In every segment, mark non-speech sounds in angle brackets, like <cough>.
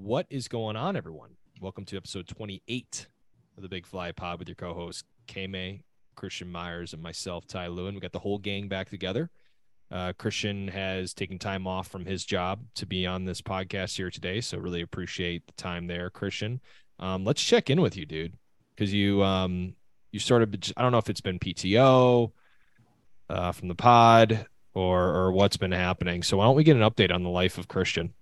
What is going on, everyone? Welcome to episode 28 of the Big Fly Pod with your co-host Kame, Christian Myers, and myself, Ty Lewin. We got the whole gang back together. Uh, Christian has taken time off from his job to be on this podcast here today, so really appreciate the time there, Christian. Um, let's check in with you, dude, because you um, you sort of I don't know if it's been PTO uh, from the pod or or what's been happening. So why don't we get an update on the life of Christian?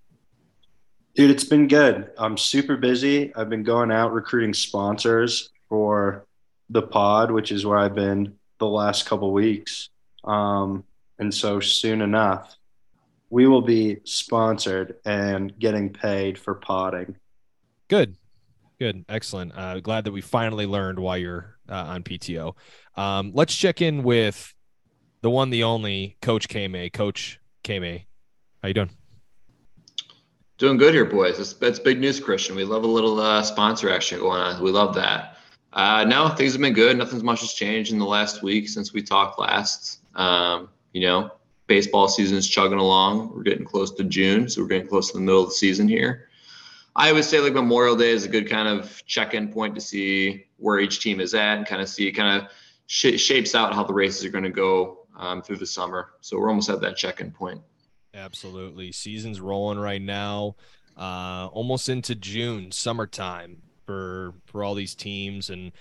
Dude, it's been good. I'm super busy. I've been going out recruiting sponsors for the pod, which is where I've been the last couple weeks. Um, and so soon enough, we will be sponsored and getting paid for potting. Good. Good. Excellent. Uh, glad that we finally learned why you're uh, on PTO. Um, let's check in with the one, the only Coach Kame. Coach Kame, how you doing? Doing good here, boys. That's, that's big news, Christian. We love a little uh, sponsor action going on. We love that. Uh, no, things have been good. Nothing's much has changed in the last week since we talked last. Um, you know, baseball season is chugging along. We're getting close to June, so we're getting close to the middle of the season here. I would say like Memorial Day is a good kind of check-in point to see where each team is at and kind of see kind of sh- shapes out how the races are going to go um, through the summer. So we're almost at that check-in point. Absolutely. Season's rolling right now, uh, almost into June, summertime for for all these teams. And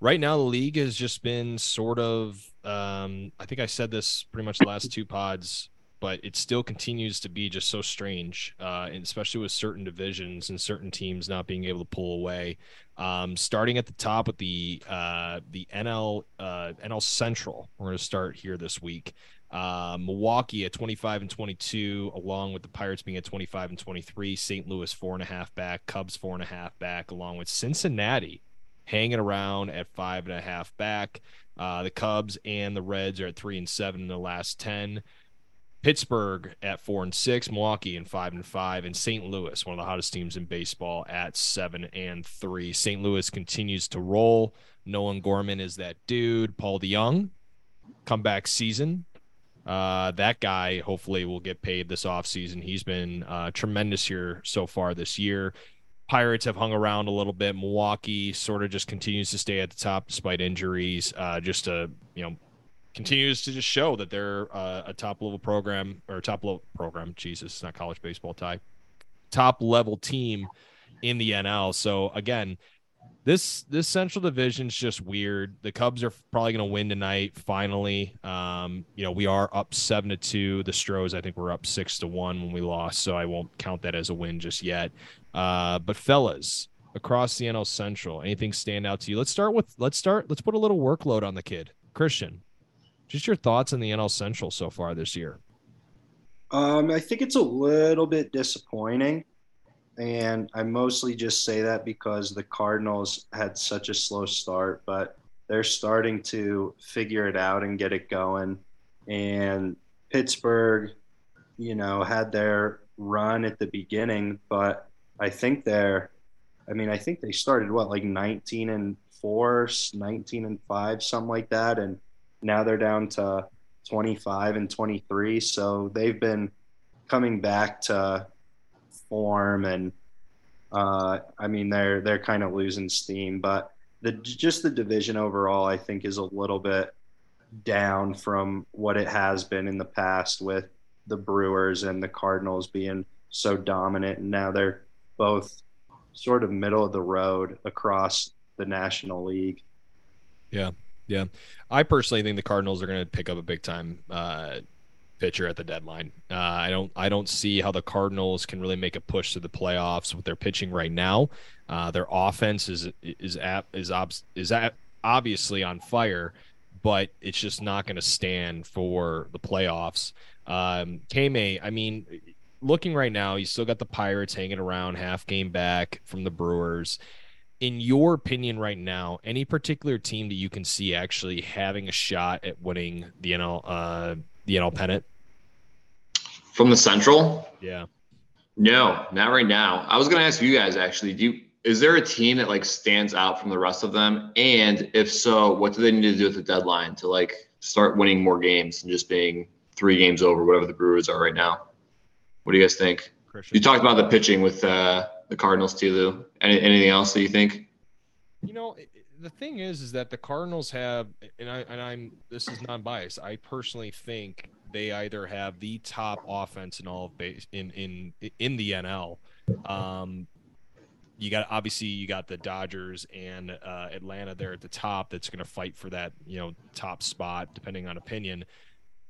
right now, the league has just been sort of. Um, I think I said this pretty much the last two pods, but it still continues to be just so strange, uh, and especially with certain divisions and certain teams not being able to pull away. Um, starting at the top with the uh, the NL uh, NL Central, we're going to start here this week. Uh, Milwaukee at 25 and 22, along with the Pirates being at 25 and 23. St. Louis four and a half back, Cubs four and a half back, along with Cincinnati hanging around at five and a half back. Uh, the Cubs and the Reds are at three and seven in the last 10. Pittsburgh at four and six, Milwaukee and five and five, and St. Louis, one of the hottest teams in baseball, at seven and three. St. Louis continues to roll. Nolan Gorman is that dude. Paul DeJong, comeback season. Uh, that guy hopefully will get paid this offseason. He's been uh, tremendous here so far this year. Pirates have hung around a little bit. Milwaukee sort of just continues to stay at the top despite injuries. Uh, just to you know, continues to just show that they're uh, a top level program or top level program. Jesus, it's not college baseball tie. Top level team in the NL. So again, this this Central Division's just weird. The Cubs are probably going to win tonight. Finally, um, you know we are up seven to two. The Stros, I think, we're up six to one when we lost, so I won't count that as a win just yet. Uh, but fellas, across the NL Central, anything stand out to you? Let's start with let's start. Let's put a little workload on the kid, Christian. Just your thoughts on the NL Central so far this year. Um, I think it's a little bit disappointing. And I mostly just say that because the Cardinals had such a slow start, but they're starting to figure it out and get it going. And Pittsburgh, you know, had their run at the beginning, but I think they're, I mean, I think they started what, like 19 and four, 19 and five, something like that. And now they're down to 25 and 23. So they've been coming back to form and uh, I mean they're they're kind of losing steam, but the just the division overall I think is a little bit down from what it has been in the past with the Brewers and the Cardinals being so dominant and now they're both sort of middle of the road across the National League. Yeah. Yeah. I personally think the Cardinals are going to pick up a big time uh, pitcher at the deadline. Uh, I don't I don't see how the Cardinals can really make a push to the playoffs with their pitching right now. Uh, their offense is is at, is ob- is, is obviously on fire, but it's just not going to stand for the playoffs. Um, Kame, I mean, looking right now, you still got the Pirates hanging around, half game back from the Brewers. In your opinion, right now, any particular team that you can see actually having a shot at winning the NL uh, the NL pennant? From the Central? Yeah. No, not right now. I was going to ask you guys actually. Do you is there a team that like stands out from the rest of them? And if so, what do they need to do at the deadline to like start winning more games and just being three games over, whatever the Brewers are right now? What do you guys think? Christian. You talked about the pitching with uh, the Cardinals too, Lou. Any, anything else that you think? You know, the thing is, is that the Cardinals have, and I and I'm this is non-biased. I personally think they either have the top offense in all of base in in in the NL. Um, you got obviously you got the Dodgers and uh, Atlanta there at the top. That's going to fight for that you know top spot, depending on opinion.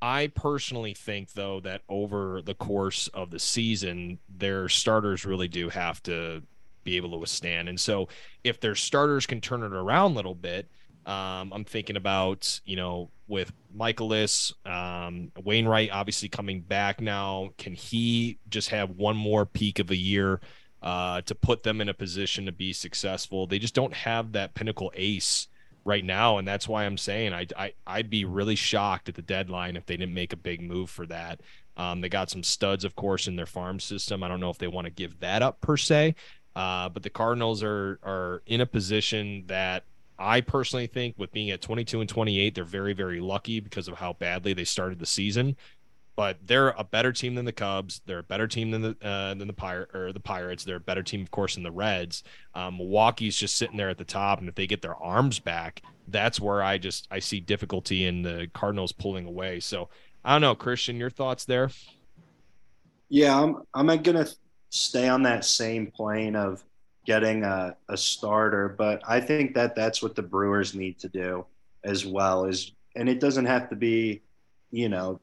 I personally think though that over the course of the season, their starters really do have to be able to withstand. And so if their starters can turn it around a little bit, um, I'm thinking about, you know, with Mikolas, um, Wainwright obviously coming back now. Can he just have one more peak of a year uh, to put them in a position to be successful? They just don't have that pinnacle ace right now, and that's why I'm saying I, I I'd be really shocked at the deadline if they didn't make a big move for that. Um, they got some studs, of course, in their farm system. I don't know if they want to give that up per se, uh, but the Cardinals are are in a position that I personally think, with being at 22 and 28, they're very very lucky because of how badly they started the season. But they're a better team than the Cubs. They're a better team than the uh, than the Pirate or the Pirates. They're a better team, of course, than the Reds. Um, Milwaukee's just sitting there at the top, and if they get their arms back, that's where I just I see difficulty in the Cardinals pulling away. So I don't know, Christian, your thoughts there? Yeah, I'm I'm gonna stay on that same plane of getting a, a starter. But I think that that's what the Brewers need to do as well. Is and it doesn't have to be, you know,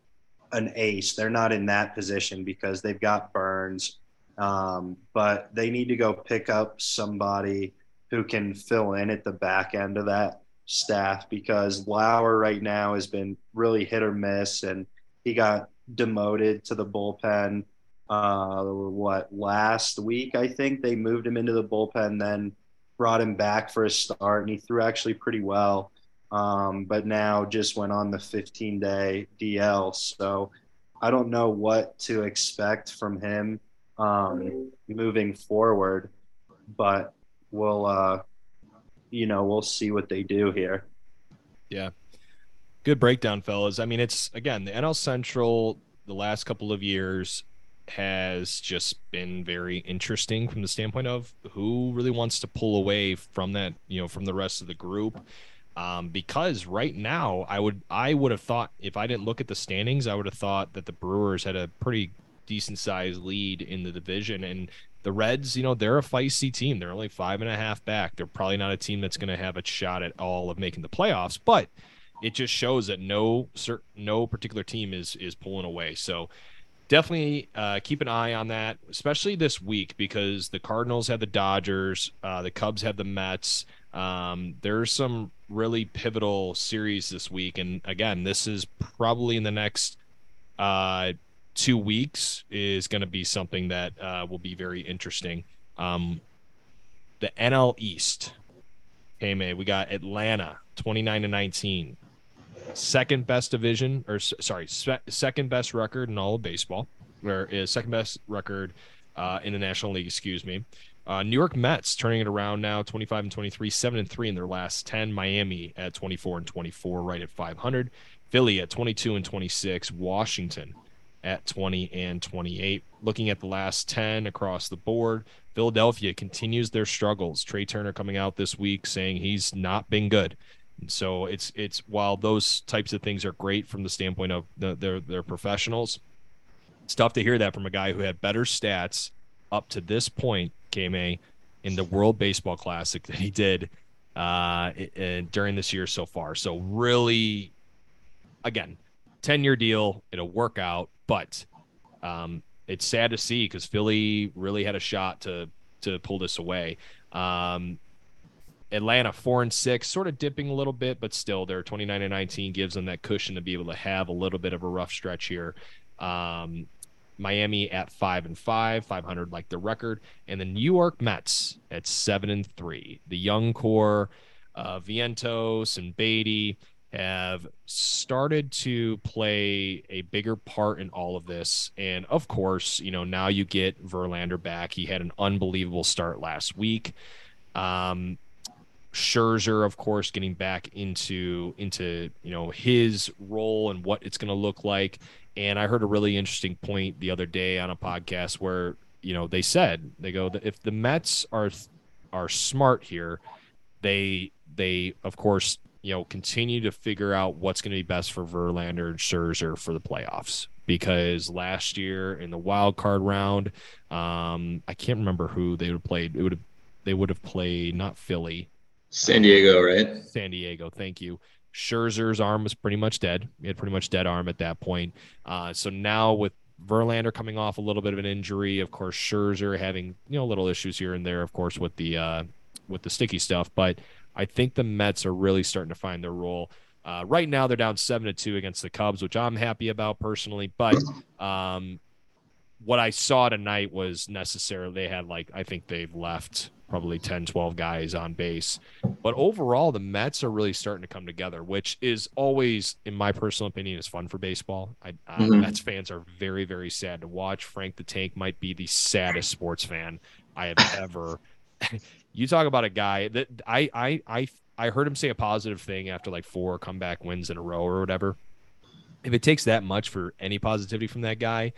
an ace. They're not in that position because they've got Burnes. Um, but they need to go pick up somebody who can fill in at the back end of that staff because Lauer right now has been really hit or miss, and he got demoted to the bullpen uh, what last week I think they moved him into the bullpen, then brought him back for a start, and he threw actually pretty well. Um, but now just went on the 15 day DL. So I don't know what to expect from him um, moving forward, but we'll, uh, you know, we'll see what they do here. Yeah. Good breakdown, fellas. I mean, it's again the NL Central the last couple of years has just been very interesting from the standpoint of who really wants to pull away from that, you know, from the rest of the group. Um, because right now, I would I would have thought if I didn't look at the standings, I would have thought that the Brewers had a pretty decent sized lead in the division, and the Reds, you know, they're a feisty team. They're only five and a half back. They're probably not a team that's going to have a shot at all of making the playoffs, but it just shows that no certain no particular team is is pulling away. So definitely uh, keep an eye on that, especially this week because the Cardinals have the Dodgers, uh, the Cubs have the Mets. Um, there's some really pivotal series this week, and again, this is probably in the next uh, two weeks is going to be something that uh, will be very interesting. Um, the NL East, hey man, we got Atlanta, 29 to 19 second best division, or sorry, second best record in all of baseball, or is second best record uh, in the National League. Excuse me. Uh, New York Mets turning it around now, 25 and 23, 7 and 3 in their last 10. Miami at 24 and 24, right at 500. Philly at 22 and 26. Washington at 20 and 28. Looking at the last 10 across the board, Philadelphia continues their struggles. Trea Turner coming out this week saying he's not been good. So it's it's while those types of things are great from the standpoint of the, they're they're professionals, it's tough to hear that from a guy who had better stats up to this point, KMA, in the World Baseball Classic that he did uh, during this year so far. So really, again, ten year deal, it'll work out, but um, it's sad to see because Philly really had a shot to to pull this away. Um, Atlanta four and six, sort of dipping a little bit, but still they're 29 and 19 gives them that cushion to be able to have a little bit of a rough stretch here. Um, Miami at five and five, 500 like the record, and the New York Mets at seven and three. The young core, uh, Vientos and Baty have started to play a bigger part in all of this. And of course, you know, now you get Verlander back. He had an unbelievable start last week. Um, Scherzer, of course, getting back into into you know his role and what it's going to look like. And I heard a really interesting point the other day on a podcast where you know, they said they go that if the Mets are are smart here, they they of course you know continue to figure out what's going to be best for Verlander and Scherzer for the playoffs because last year in the wild card round, um, I can't remember who they would have played. It would have they would have played not Philly, San Diego, right? San Diego. Thank you. Scherzer's arm was pretty much dead. He had pretty much dead arm at that point. Uh, so now with Verlander coming off a little bit of an injury, of course Scherzer having you know little issues here and there, of course with the uh, with the sticky stuff. But I think the Mets are really starting to find their role. Uh, right now they're down seven to two against the Cubs, which I'm happy about personally. But um, what I saw tonight was necessarily they had like I think they've left probably 10, 12 guys on base. But overall, the Mets are really starting to come together, which is always, in my personal opinion, is fun for baseball. I, uh, mm-hmm. Mets fans are very, very sad to watch. Frank the Tank might be the saddest sports fan I have ever. <laughs> you talk about a guy that I, I, I, I heard him say a positive thing after like four comeback wins in a row or whatever. If it takes that much for any positivity from that guy,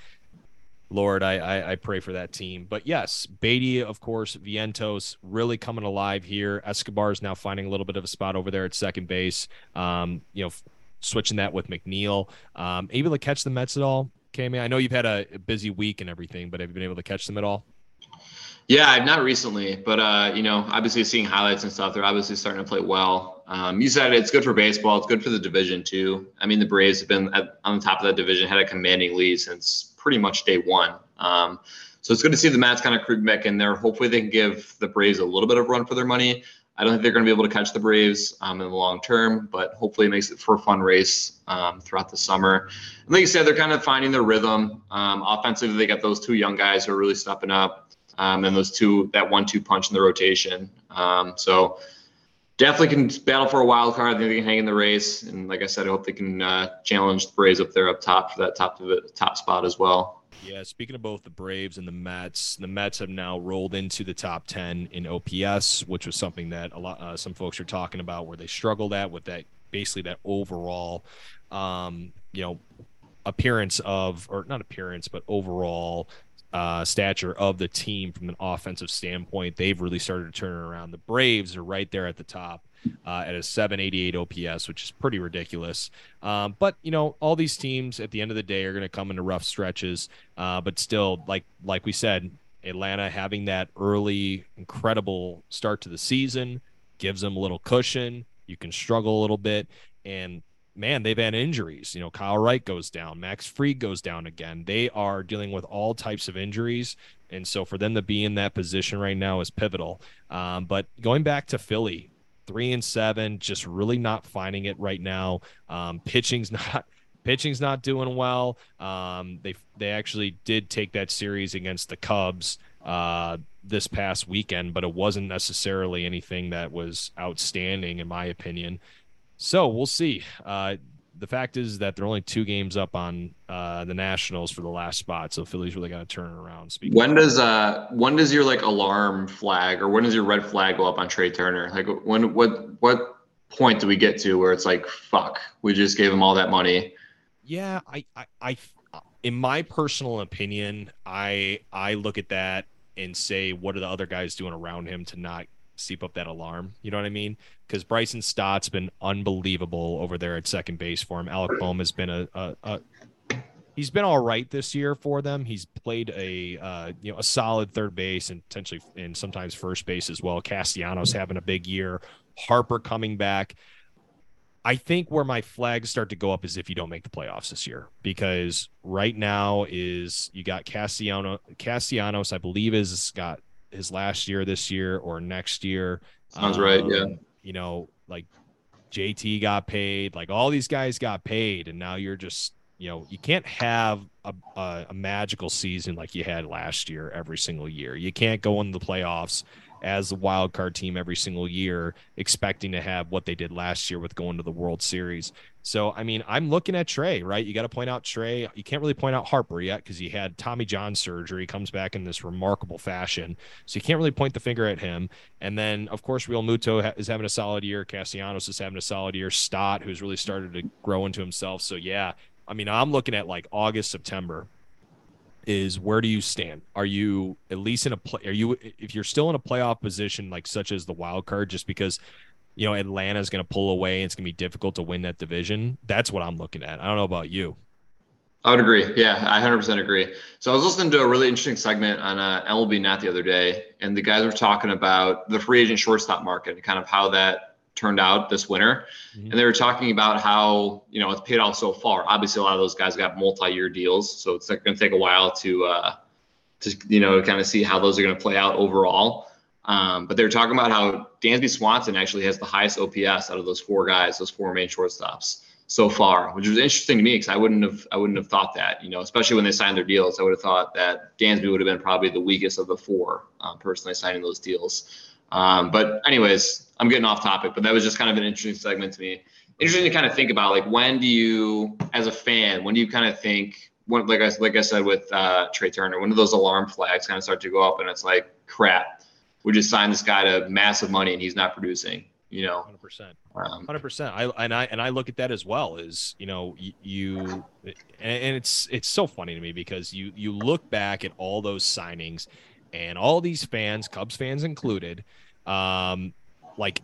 Lord, I, I, I pray for that team. But yes, Baty, of course, Vientos really coming alive here. Escobar is now finding a little bit of a spot over there at second base. Um, you know, switching that with McNeil. Um, able to catch the Mets at all, Kame? I know you've had a busy week and everything, but have you been able to catch them at all? Yeah, not recently, but uh, you know, obviously seeing highlights and stuff, they're obviously starting to play well. Um, you said it's good for baseball. It's good for the division too. I mean, the Braves have been at, on the top of that division, had a commanding lead since pretty much day one. Um, so it's good to see the Mets kind of creep back in there. Hopefully, they can give the Braves a little bit of run for their money. I don't think they're going to be able to catch the Braves um, in the long term, but hopefully it makes it for a fun race um, throughout the summer. And like you said, they're kind of finding their rhythm. Um, offensively, they got those two young guys who are really stepping up, um, and those two that one-two punch in the rotation. Um, so definitely can battle for a wild card. I think they can hang in the race, and like I said, I hope they can uh, challenge the Braves up there up top for that top top spot as well. Yeah, speaking of both the Braves and the Mets, the Mets have now rolled into the top ten in OPS, which was something that a lot uh, some folks are talking about where they struggled at with that basically that overall, um, you know, appearance of or not appearance but overall uh, stature of the team from an offensive standpoint. They've really started to turn around. The Braves are right there at the top uh, at a 788 OPS, which is pretty ridiculous. Um, but you know, all these teams at the end of the day are going to come into rough stretches. Uh, but still, like like we said, Atlanta having that early incredible start to the season gives them a little cushion. You can struggle a little bit, and man, they've had injuries. You know, Kyle Wright goes down, Max Fried goes down again. They are dealing with all types of injuries. And so for them to be in that position right now is pivotal. Um, but going back to Philly, three and seven, just really not finding it right now. Um, pitching's <laughs> not pitching's not doing well. Um, they they actually did take that series against the Cubs uh, this past weekend, but it wasn't necessarily anything that was outstanding in my opinion. So we'll see. Uh, the fact is that they're only two games up on uh, the Nationals for the last spot, so Philly's really got to turn around. Speaking when does uh when does your like alarm flag or when does your red flag go up on Trea Turner? Like when what what point do we get to where it's like fuck, we just gave him all that money? Yeah, I I, I in my personal opinion, I I look at that and say, what are the other guys doing around him to not seep up that alarm. You know what I mean? Because Bryson Stott's been unbelievable over there at second base for him. Alec Bohm has been a, a, a he's been all right this year for them. He's played a uh, you know a solid third base and potentially and sometimes first base as well. Castellanos having a big year. Harper coming back. I think where my flags start to go up is if you don't make the playoffs this year, because right now is you got Castellano, Castellanos, I believe is got his last year this year or next year. Sounds um, right. Yeah. You know, like JT got paid, like all these guys got paid, and now you're just, you know, you can't have a, a, a magical season like you had last year every single year. You can't go in the playoffs as a wild card team every single year, expecting to have what they did last year with going to the World Series. So, I mean, I'm looking at Trea, right? You got to point out Trea. You can't really point out Harper yet because he had Tommy John surgery. Comes back in this remarkable fashion. So you can't really point the finger at him. And then, of course, Realmuto is having a solid year. Castellanos is having a solid year. Stott, who's really started to grow into himself. So, yeah, I mean, I'm looking at like August, September is where do you stand? Are you at least in a play? Are you if you're still in a playoff position, like such as the wild card, just because you know Atlanta is going to pull away and it's going to be difficult to win that division? That's what I'm looking at. I don't know about you. I would agree. Yeah, I 100% agree. So I was listening to a really interesting segment on uh, MLB Net the other day, and the guys were talking about the free agent shortstop market and kind of how that turned out this winter. Mm-hmm. And they were talking about how, you know, it's paid off so far. Obviously, a lot of those guys got multi-year deals, so it's like going to take a while to, uh, to you know, kind of see how those are going to play out overall. Um, but they were talking about how Dansby Swanson actually has the highest OPS out of those four guys, those four main shortstops so far, which was interesting to me because I wouldn't have I wouldn't have thought that, you know, especially when they signed their deals. I would have thought that Dansby would have been probably the weakest of the four, um, personally signing those deals. Um, but anyways, I'm getting off topic, but that was just kind of an interesting segment to me. Interesting to kind of think about like when do you, as a fan, when do you kind of think, when, like I like I said with uh, Trea Turner, when do those alarm flags kind of start to go up and it's like, crap, we just signed this guy to massive money and he's not producing. You know, hundred percent, um, hundred percent. I and I and I look at that as well. Is you know you, you and it's it's so funny to me because you you look back at all those signings and all these fans, Cubs fans included, um, like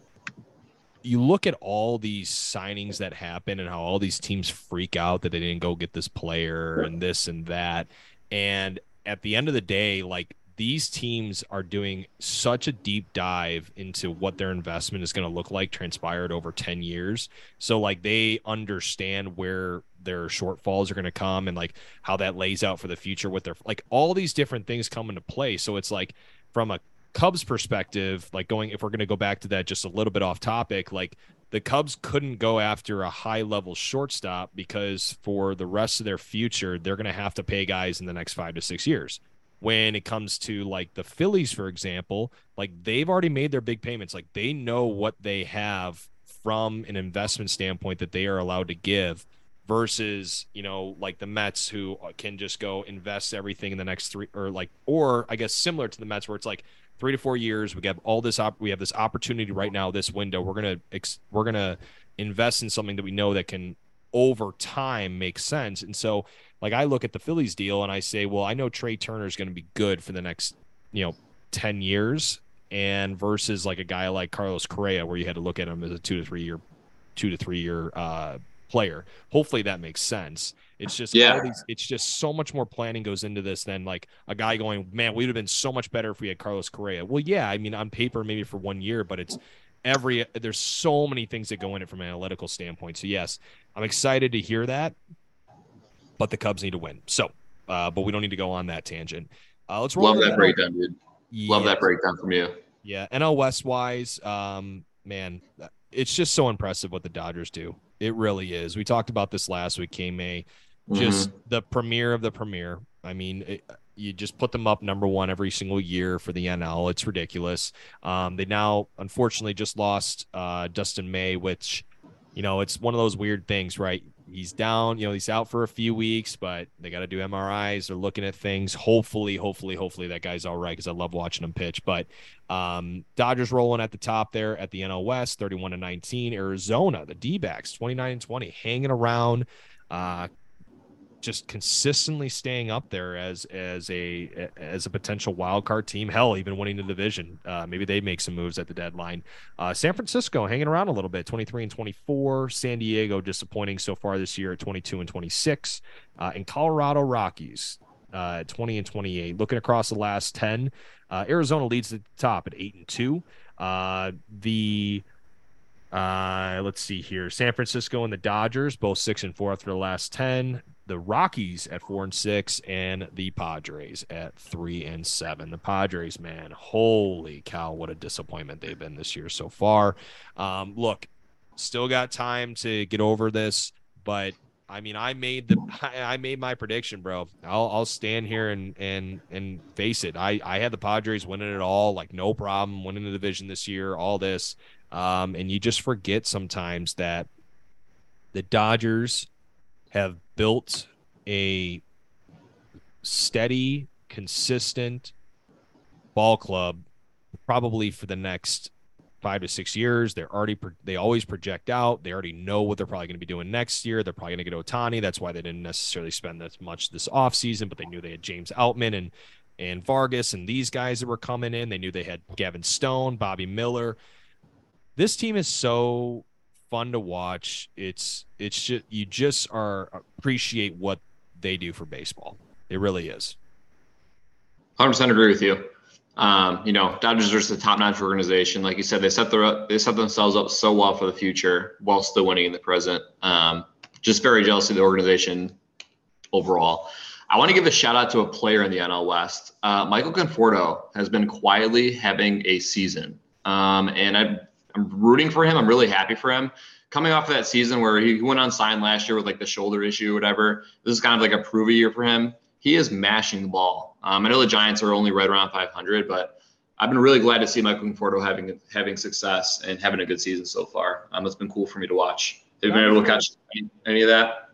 you look at all these signings that happen and how all these teams freak out that they didn't go get this player and this and that. And at the end of the day, like these teams are doing such a deep dive into what their investment is going to look like transpired over 10 years. So like they understand where their shortfalls are going to come and like how that lays out for the future with their like all these different things come into play. So it's like from a Cubs perspective, like going if we're going to go back to that just a little bit off topic, like the Cubs couldn't go after a high level shortstop because for the rest of their future, they're going to have to pay guys in the next 5 to 6 years when it comes to like the Phillies, for example, like they've already made their big payments. Like they know what they have from an investment standpoint that they are allowed to give versus, you know, like the Mets who can just go invest everything in the next three or like, or I guess similar to the Mets where it's like three to four years. We have all this, op- we have this opportunity right now, this window. We're to, ex- we're to invest in something that we know that can over time make sense. And so like I look at the Phillies deal and I say, well, I know Trea Turner is going to be good for the next, you know, 10 years and versus like a guy like Carlos Correa where you had to look at him as a 2 to 3 year 2 to 3 year uh player. Hopefully that makes sense. It's just yeah. These, it's just so much more planning goes into this than like a guy going, man, we would have been so much better if we had Carlos Correa. Well, yeah, I mean on paper maybe for one year, but it's every there's so many things that go in it from an analytical standpoint. So yes, I'm excited to hear that but the Cubs need to win. So, uh, but we don't need to go on that tangent. Uh, let's roll. Love that breakdown, dude. Yeah. Love that breakdown from you. Yeah, NL West wise, um, man, it's just so impressive what the Dodgers do. It really is. We talked about this last week, K May. Just mm-hmm. the premiere of the premiere. I mean, it, you just put them up number one every single year for the NL. It's ridiculous. Um, they now, unfortunately, just lost uh, Dustin May, which, you know, it's one of those weird things, right? He's down. You know, he's out for a few weeks, but they got to do MRIs. They're looking at things. Hopefully, hopefully, hopefully that guy's all right because I love watching him pitch. But um, Dodgers rolling at the top there at the NL West, 31 to 19. Arizona, the D backs, 29 and 20, hanging around. Uh, just consistently staying up there as as a as a potential wild card team. Hell, even winning the division. Uh, maybe they make some moves at the deadline. Uh, San Francisco hanging around a little bit, 23 and 24. San Diego disappointing so far this year at 22 and 26. Uh, and Colorado Rockies uh, 20 and 28. Looking across the last 10, uh, Arizona leads the top at 8 and 2. Uh, the uh, let's see here. San Francisco and the Dodgers, both six and four after the last 10 the Rockies at four and six, and the Padres at three and seven. The Padres, man, holy cow, what a disappointment they've been this year so far. Um, look, still got time to get over this, but I mean, I made the <laughs> I made my prediction, bro. I'll I'll stand here and and and face it. I I had the Padres winning it all, like no problem, winning the division this year, all this. Um, and you just forget sometimes that the Dodgers have built a steady, consistent ball club probably for the next five to six years. They're already they always project out. They already know what they're probably going to be doing next year. They're probably going to get Ohtani. That's why they didn't necessarily spend that much this offseason, but they knew they had James Outman and and Vargas and these guys that were coming in. They knew they had Gavin Stone, Bobby Miller. This team is so fun to watch. It's it's just you just are appreciate what they do for baseball. It really is. 100% agree with you. Um, you know, Dodgers are just a top-notch organization. Like you said, they set their they set themselves up so well for the future while still winning in the present. Um, just very jealous of the organization overall. I want to give a shout out to a player in the NL West. Uh, Michael Conforto has been quietly having a season, um, and I'm, I'm rooting for him. I'm really happy for him. Coming off of that season where he went on sign last year with like the shoulder issue or whatever, this is kind of like a prove year for him. He is mashing the ball. Um, I know the Giants are only right around 500, but I've been really glad to see Michael Conforto having having success and having a good season so far. Um, it's been cool for me to watch. Have you been able to catch any, any of that?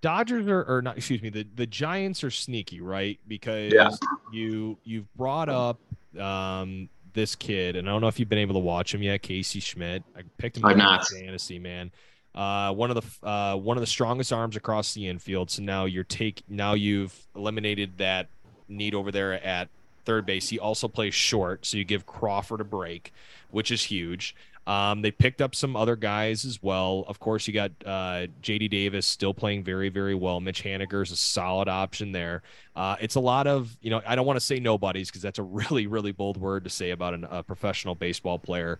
Dodgers are or not excuse me, the, the Giants are sneaky, right? Because yeah. you you've brought up um this kid, and I don't know if you've been able to watch him yet, Casey Schmitt. I picked him up in fantasy, man. Uh, one of the uh, one of the strongest arms across the infield. So now you're take now you've eliminated that need over there at third base. He also plays short, so you give Crawford a break, which is huge. Um, they picked up some other guys as well. Of course, you got uh, JD Davis still playing very, very well. Mitch Haniger is a solid option there. Uh, it's a lot of, you know, I don't want to say nobodies because that's a <laughs> really, really bold word to say about an, a professional baseball player,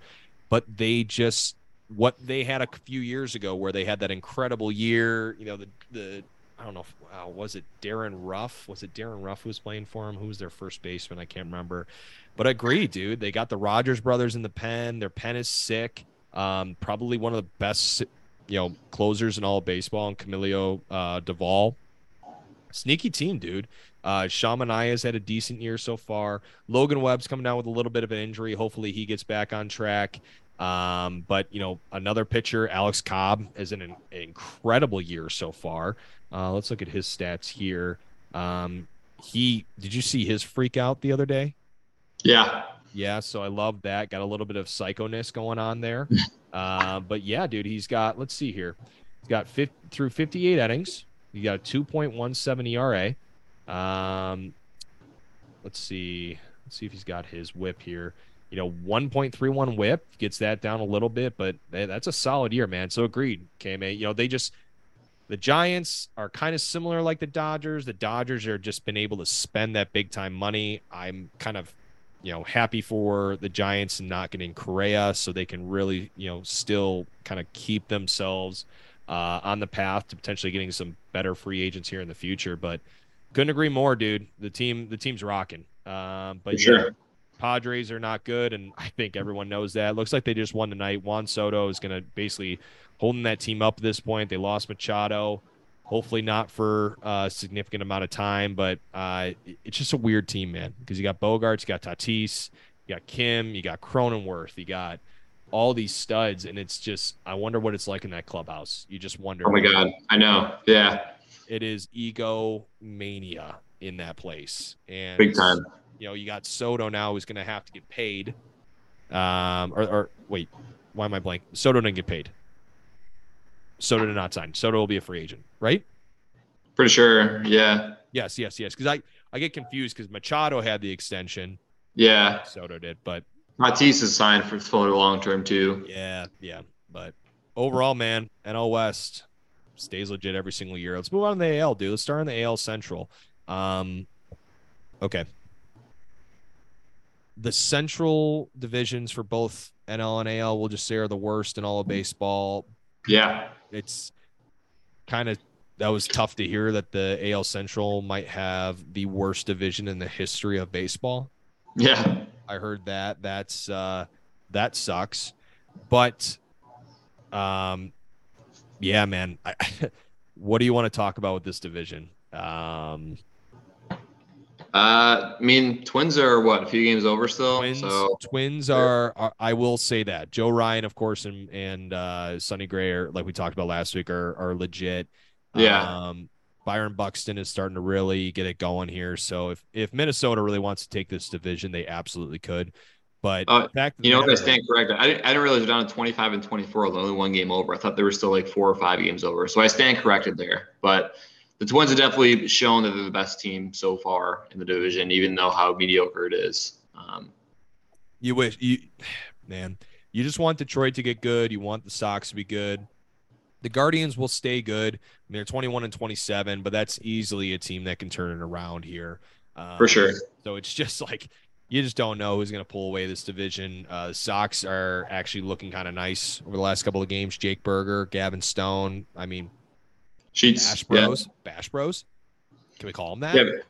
but they just, what they had a few years ago where they had that incredible year, you know, the, the, I don't know, if, uh, was it Darin Ruf? Was it Darin Ruf who was playing for him? Who was their first baseman? I can't remember. But I agree, dude. They got the Rogers brothers in the pen. Their pen is sick. Um, probably one of the best, you know, closers in all baseball. And Camilo uh, Doval, sneaky team, dude. Uh, Manaea's had a decent year so far. Logan Webb's coming down with a little bit of an injury. Hopefully, he gets back on track. Um, but you know, another pitcher, Alex Cobb, is in an incredible year so far. Uh, let's look at his stats here. Um, he did you see his freak out the other day? Yeah. Yeah, so I love that. Got a little bit of psychoness going on there. <laughs> uh, but yeah, dude, he's got, let's see here. He's got 50, through 58 innings. He got a 2.17 ERA. Um, let's see. Let's see if he's got his whip here. You know, 1.31 whip gets that down a little bit, but that's a solid year, man. So agreed, KMA. You know, they just, the Giants are kind of similar like the Dodgers. The Dodgers are just been able to spend that big time money. I'm kind of you know, happy for the Giants and not getting Correa so they can really, you know, still kind of keep themselves uh, on the path to potentially getting some better free agents here in the future. But couldn't agree more, dude. The team, the team's rocking. Um, but sure. yeah, Padres are not good, and I think everyone knows that. Looks like they just won tonight. Juan Soto is going to basically holding that team up at this point. They lost Machado. Hopefully not for a significant amount of time, but uh, it's just a weird team, man. Because you got Bogaerts, you got Tatis, you got Kim, you got Cronenworth, you got all these studs, and it's just I wonder what it's like in that clubhouse. You just wonder. Oh my god, I know. Yeah, it is ego mania in that place, and big time. You know, you got Soto now who's going to have to get paid. Um, or, or wait, why am I blank? Soto didn't get paid. Soto did not sign. Soto will be a free agent, right? Pretty sure. Yeah. Yes, yes, yes. Because I, I get confused because Machado had the extension. Yeah. Soto did, but Tatis is signed for for long term too. Yeah, yeah. But overall, man, NL West stays legit every single year. Let's move on to the AL, dude. Let's start on the AL Central. Um, okay. The Central divisions for both NL and AL, we'll just say, are the worst in all of baseball. Yeah it's kind of that was tough to hear that the AL Central might have the worst division in the history of baseball. Yeah. I heard that. That's uh that sucks. But um yeah, man. I, <laughs> what do you want to talk about with this division? Um uh, I mean, Twins are what a few games over still. Twins, so Twins are, are, I will say that Joe Ryan, of course, and and uh, Sonny Gray are like we talked about last week are are legit. Yeah. Um, Byron Buxton is starting to really get it going here. So if if Minnesota really wants to take this division, they absolutely could. But Uh, fact You know, if I stand corrected, I didn't, I didn't realize they're down to 25 and 24, only one game over. I thought they were still like four or five games over. So I stand corrected there. But the Twins have definitely shown that they're the best team so far in the division, even though how mediocre it is. Um, you wish you, <sighs> man, you just want Detroit to get good. You want the Sox to be good. The Guardians will stay good. I mean, they're 21 and 27, but that's easily a team that can turn it around here. Um, For sure. So it's just <laughs> like you just don't know who's going to pull away this division. Uh, the Sox are actually looking kind of nice over the last couple of games. Jake Burger, Gavin Stone. I mean, Sheets. Bash yeah. Bros. Bash Bros. Can we call them that? Yeah.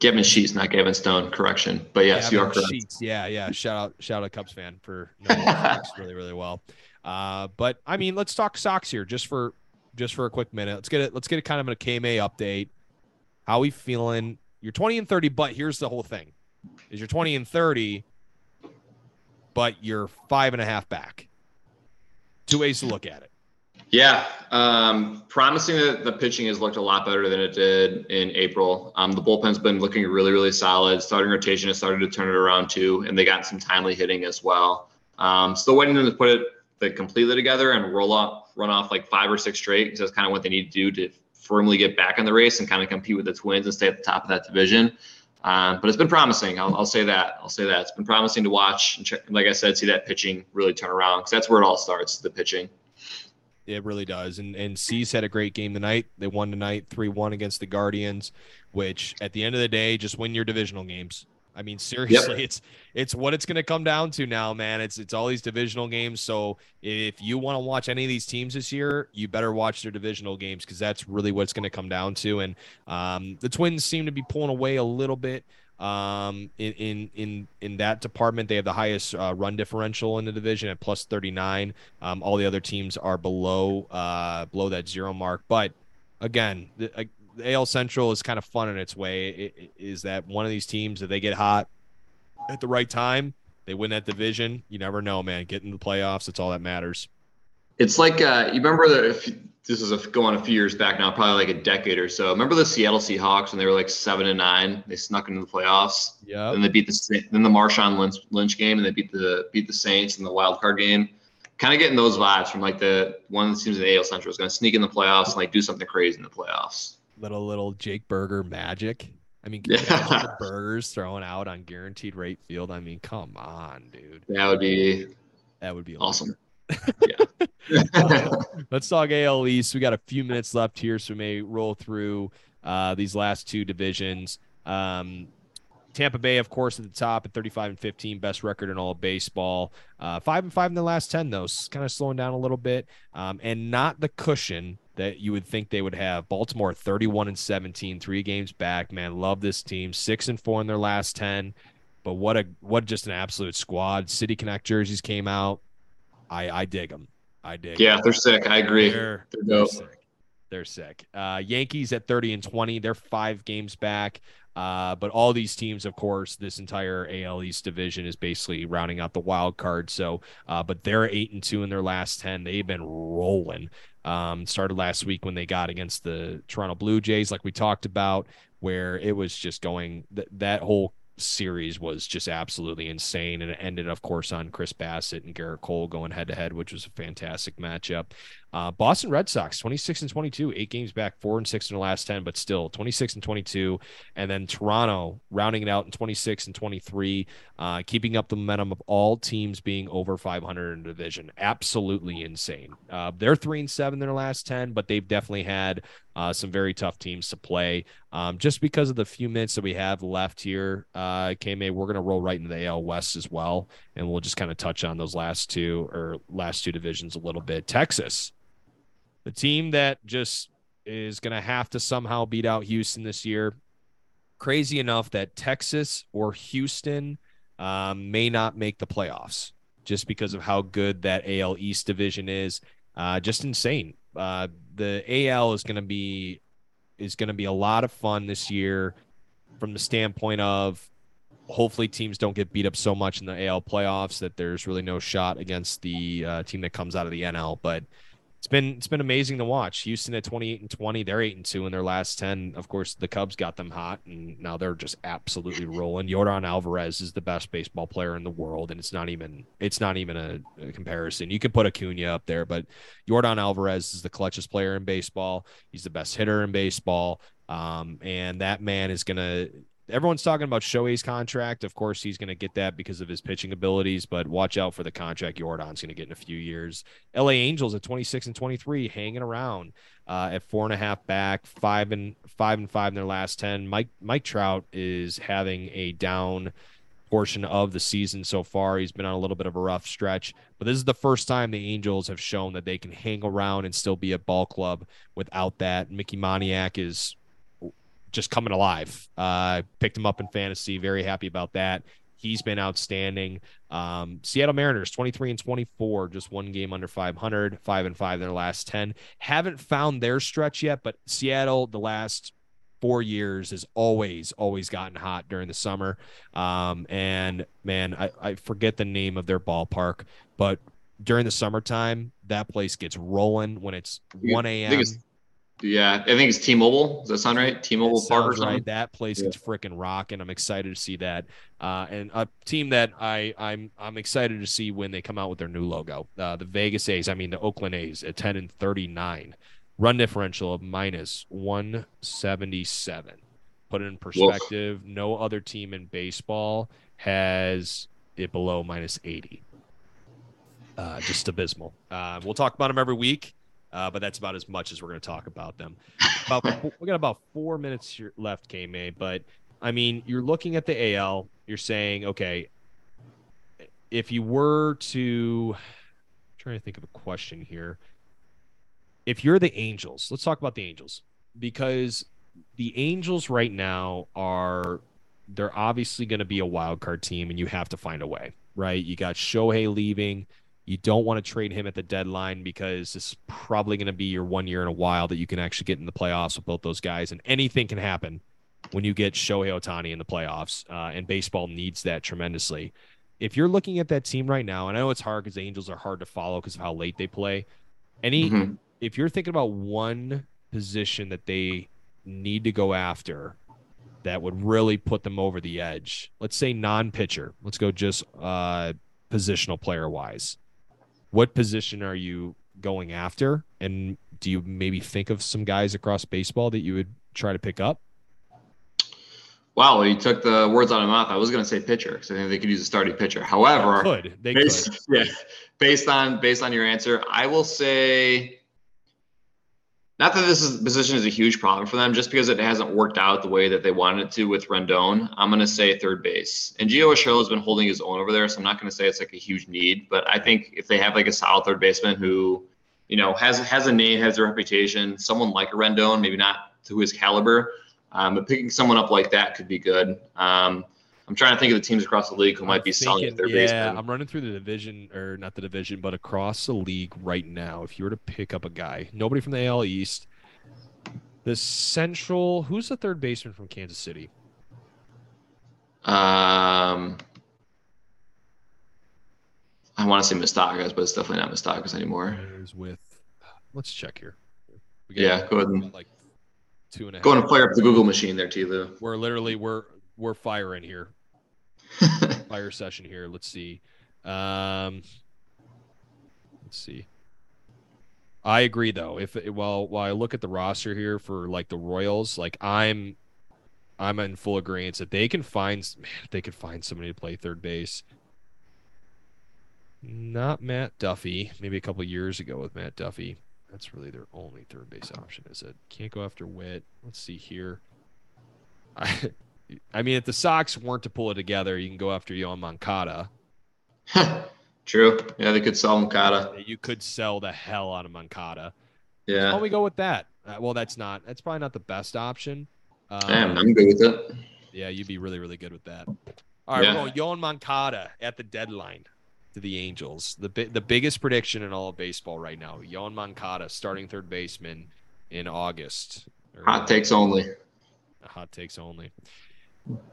Gavin Sheets, not Gavin Stone. Correction. But yes, you are correct. Sheets. Yeah, yeah. Shout out, shout out, Cubs fan for <laughs> really, really well. Uh, but I mean, let's talk Sox here just for just for a quick minute. Let's get it. Let's get it kind of a KMA update. How we feeling? You're 20 and 30, but here's the whole thing: is you're 20 and 30, but you're five and a half back. Two ways to look at it. Yeah, um, promising that the pitching has looked a lot better than it did in April. Um, the bullpen's been looking really, really solid. Starting rotation has started to turn it around too, and they got some timely hitting as well. Um, still waiting to put it the completely together and roll off, run off like five or six straight because that's kind of what they need to do to firmly get back in the race and kind of compete with the Twins and stay at the top of that division. Um, but it's been promising. I'll, I'll say that. I'll say that it's been promising to watch and check, like I said, see that pitching really turn around because that's where it all starts. The pitching. It really does. And and C's had a great game tonight. They won tonight 3-1 against the Guardians, which at the end of the day, just win your divisional games. I mean, seriously, it's it's what it's gonna come down to now, man. It's it's all these divisional games. So if you want to watch any of these teams this year, you better watch their divisional games because that's really what it's gonna come down to. And um, the Twins seem to be pulling away a little bit um in in in in that department they have the highest uh, run differential in the division at plus 39 um all the other teams are below uh below that zero mark. But again the, uh, the AL Central is kind of fun in its way. It, it is that one of these teams that they get hot at the right time they win that division. You never know man. Getting the playoffs that's all that matters It's like uh, you remember the if this is a, going a few years back now, probably like a decade or so. Remember the Seattle Seahawks when they were like seven and nine? They snuck into the playoffs. yeah Then they beat the then the Marshawn Lynch, Lynch game, and they beat the beat the Saints in the wild card game. Kind of getting those vibes from like the one that seems in the AL Central is going to sneak in the playoffs and like do something crazy in the playoffs. little little Jake Burger magic I mean, <laughs> Yeah. burgers thrown out on guaranteed rate field? I mean, come on, dude. That would be That would be awesome. Uh, <laughs> Let's talk AL East. We got a few minutes left here, so we may roll through uh, these last two divisions. Um, Tampa Bay, of course, at the top at 35 and 15, best record in all of baseball. Uh, five and five in the last 10, though, kind of slowing down a little bit, um, and not the cushion that you would think they would have. Baltimore 31 and 17, three games back. Man, love this team. Six and four in their last 10. But what a what just an absolute squad. City Connect jerseys came out. I I dig them. I dig. yeah, they're sick. I agree. They're, They're they're sick. They're sick. Uh, Yankees at 30 and 20. They're five games back. Uh, but all these teams, of course, this entire AL East division is basically rounding out the wild card. So, uh, but they're eight and two in their last 10. They've been rolling. Um, started last week when they got against the Toronto Blue Jays, like we talked about, where it was just going, th- that whole series was just absolutely insane. And it ended, of course, on Chris Bassitt and Gerrit Cole going head to head, which was a fantastic matchup. Uh, Boston Red Sox, 26 and 22, eight games back, four and six in the last 10, but still 26 and 22. And then Toronto rounding it out in 26 and 23, uh, keeping up the momentum of all teams being over 500 in division. Absolutely insane. Uh, they're three and seven in their last 10, but they've definitely had uh, some very tough teams to play. Um, just because of the few minutes that we have left here, uh, KMA, we're going to roll right into the AL West as well. And we'll just kind of touch on those last two or last two divisions a little bit. Texas, the team that just is going to have to somehow beat out Houston this year. Crazy enough that Texas or Houston um, may not make the playoffs just because of how good that AL East division is. Uh, just insane. Uh, the AL is going to be is going to be a lot of fun this year from the standpoint of hopefully teams don't get beat up so much in the AL playoffs that there's really no shot against the uh, team that comes out of the NL. But it's been it's been amazing to watch. Houston at 28 and 20, they're 8 and 2 in their last 10. Of course, the Cubs got them hot and now they're just absolutely rolling. Yordan Alvarez is the best baseball player in the world and it's not even it's not even a, a comparison. You could put Acuna up there, but Yordan Alvarez is the clutchest player in baseball. He's the best hitter in baseball. Um, and that man is going to everyone's talking about Shohei's contract. Of course, he's going to get that because of his pitching abilities, but watch out for the contract Yordan's going to get in a few years. LA Angels at 26 and 23, hanging around uh, at four and a half back, five and five and five in their last 10. Mike Mike Trout is having a down portion of the season so far. He's been on a little bit of a rough stretch, but this is the first time the Angels have shown that they can hang around and still be a ball club without that. Mickey Moniak is just coming alive. Uh, picked him up in fantasy. Very happy about that. He's been outstanding. Um, Seattle Mariners 23 and 24, just one game under 500, five and five in their last 10. Haven't found their stretch yet, but Seattle, the last four years, has always, always gotten hot during the summer. Um, and man, I, I forget the name of their ballpark, but during the summertime, that place gets rolling when it's 1 a.m. Yeah, I think it's T-Mobile. Does that sound right? T-Mobile Park or something? Right. That place yeah. is freaking rock, and I'm excited to see that. Uh, and a team that I I'm I'm excited to see when they come out with their new logo. Uh, the Vegas A's, I mean the Oakland A's at 10 and 39. Run differential of minus 177. Put it in perspective, Wolf. no other team in baseball has it below minus 80. Uh, just abysmal. Uh, we'll talk about them every week. Uh, but that's about as much as we're going to talk about them. <laughs> About, we got about four minutes left, KMA. But I mean, you're looking at the AL. You're saying, okay, if you were to, I'm trying to think of a question here. If you're the Angels, let's talk about the Angels because the Angels right now are they're obviously going to be a wild card team, and you have to find a way, right? You got Shohei leaving. You don't want to trade him at the deadline because it's probably going to be your one year in a while that you can actually get in the playoffs with both those guys. And anything can happen when you get Shohei Ohtani in the playoffs. Uh, and baseball needs that tremendously. If you're looking at that team right now, and I know it's hard because the Angels are hard to follow because of how late they play. Any, mm-hmm. if you're thinking about one position that they need to go after that would really put them over the edge, let's say non pitcher, let's go just uh, positional player wise what position are you going after? And do you maybe think of some guys across baseball that you would try to pick up? Wow, well, you took the words out of my mouth. I was going to say pitcher because I think they could use a starting pitcher. However, they could. They based, could. <laughs> Yeah, based on based on your answer, I will say not that this is, position is a huge problem for them, just because it hasn't worked out the way that they wanted it to with Rendon. I'm going to say third base. And Gio Urshela has been holding his own over there, so I'm not going to say it's like a huge need. But I think if they have like a solid third baseman who, you know, has has a name, has a reputation, someone like a Rendon, maybe not to his caliber, um, but picking someone up like that could be good. Um, I'm trying to think of the teams across the league who I'm might be thinking, selling their yeah, I'm running through the division, or not the division, but across the league right now. If you were to pick up a guy, nobody from the AL East, the Central, who's the third baseman from Kansas City? Um, I want to say Moustakas, but it's definitely not Moustakas anymore. With, let's check here. yeah, go ahead and like two and a half. Going to fire up the Google machine there, T. Lou. We're literally we're we're firing here. Fire session here. Let's see. Um, let's see. I agree though. If while while I look at the roster here for like the Royals, like I'm I'm in full agreement that they can find man, they could find somebody to play third base. Not Matt Duffy. Maybe a couple years ago with Matt Duffy. That's really their only third base option, is it? Can't go after Witt. Let's see here. I I mean, if the Sox weren't to pull it together, you can go after Yoan Moncada. <laughs> True. Yeah, they could sell Moncada. You could sell the hell out of Moncada. Yeah. Why don't we go with that? Uh, well, that's not. That's probably not the best option. Um, Damn, I'm good with it. Yeah, you'd be really, really good with that. All right, yeah. we're going Yoan Moncada at the deadline to the Angels. The the biggest prediction in all of baseball right now. Yoan Moncada starting third baseman in August. Hot takes only. Hot takes only.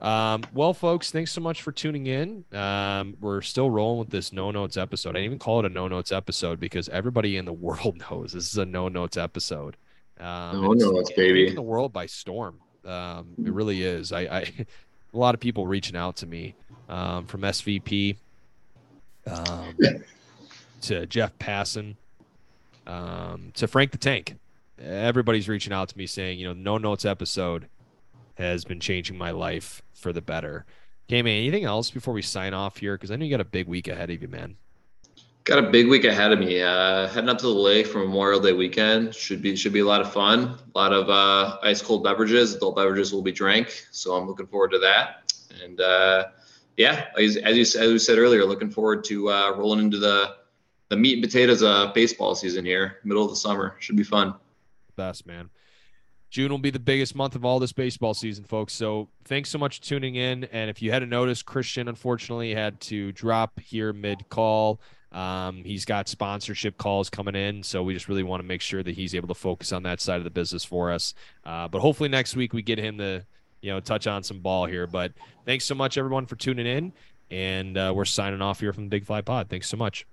Um, well, folks, thanks so much for tuning in. Um, we're still rolling with this no notes episode. I didn't even call it a no notes episode because everybody in the <laughs> world knows this is a no notes episode. Um, no notes, baby. the world by storm. Um, it really is. I, I <laughs> a lot of people reaching out to me um, from SVP um, to Jeff Passan um, to Frank the Tank. Everybody's reaching out to me saying, you know, no notes episode has been changing my life for the better. Okay, man. Anything else before we sign off here? Because I know you got a big week ahead of you, man. Got a big week ahead of me. Uh, heading up to the lake for Memorial Day weekend should be should be a lot of fun. A lot of uh, ice cold beverages. Adult beverages will be drank, so I'm looking forward to that. And uh, yeah, as, as, you as we said earlier, looking forward to uh, rolling into the the meat and potatoes of baseball season here, middle of the summer. Should be fun. Best man. June will be the biggest month of all this baseball season, folks. So thanks so much for tuning in. And if you hadn't noticed, Christian unfortunately had to drop here mid call. Um, he's got sponsorship calls coming in, so we just really want to make sure that he's able to focus on that side of the business for us. Uh, but hopefully next week we get him to, you know, touch on some ball here. But thanks so much everyone for tuning in, and uh, we're signing off here from the Big Fly Pod. Thanks so much.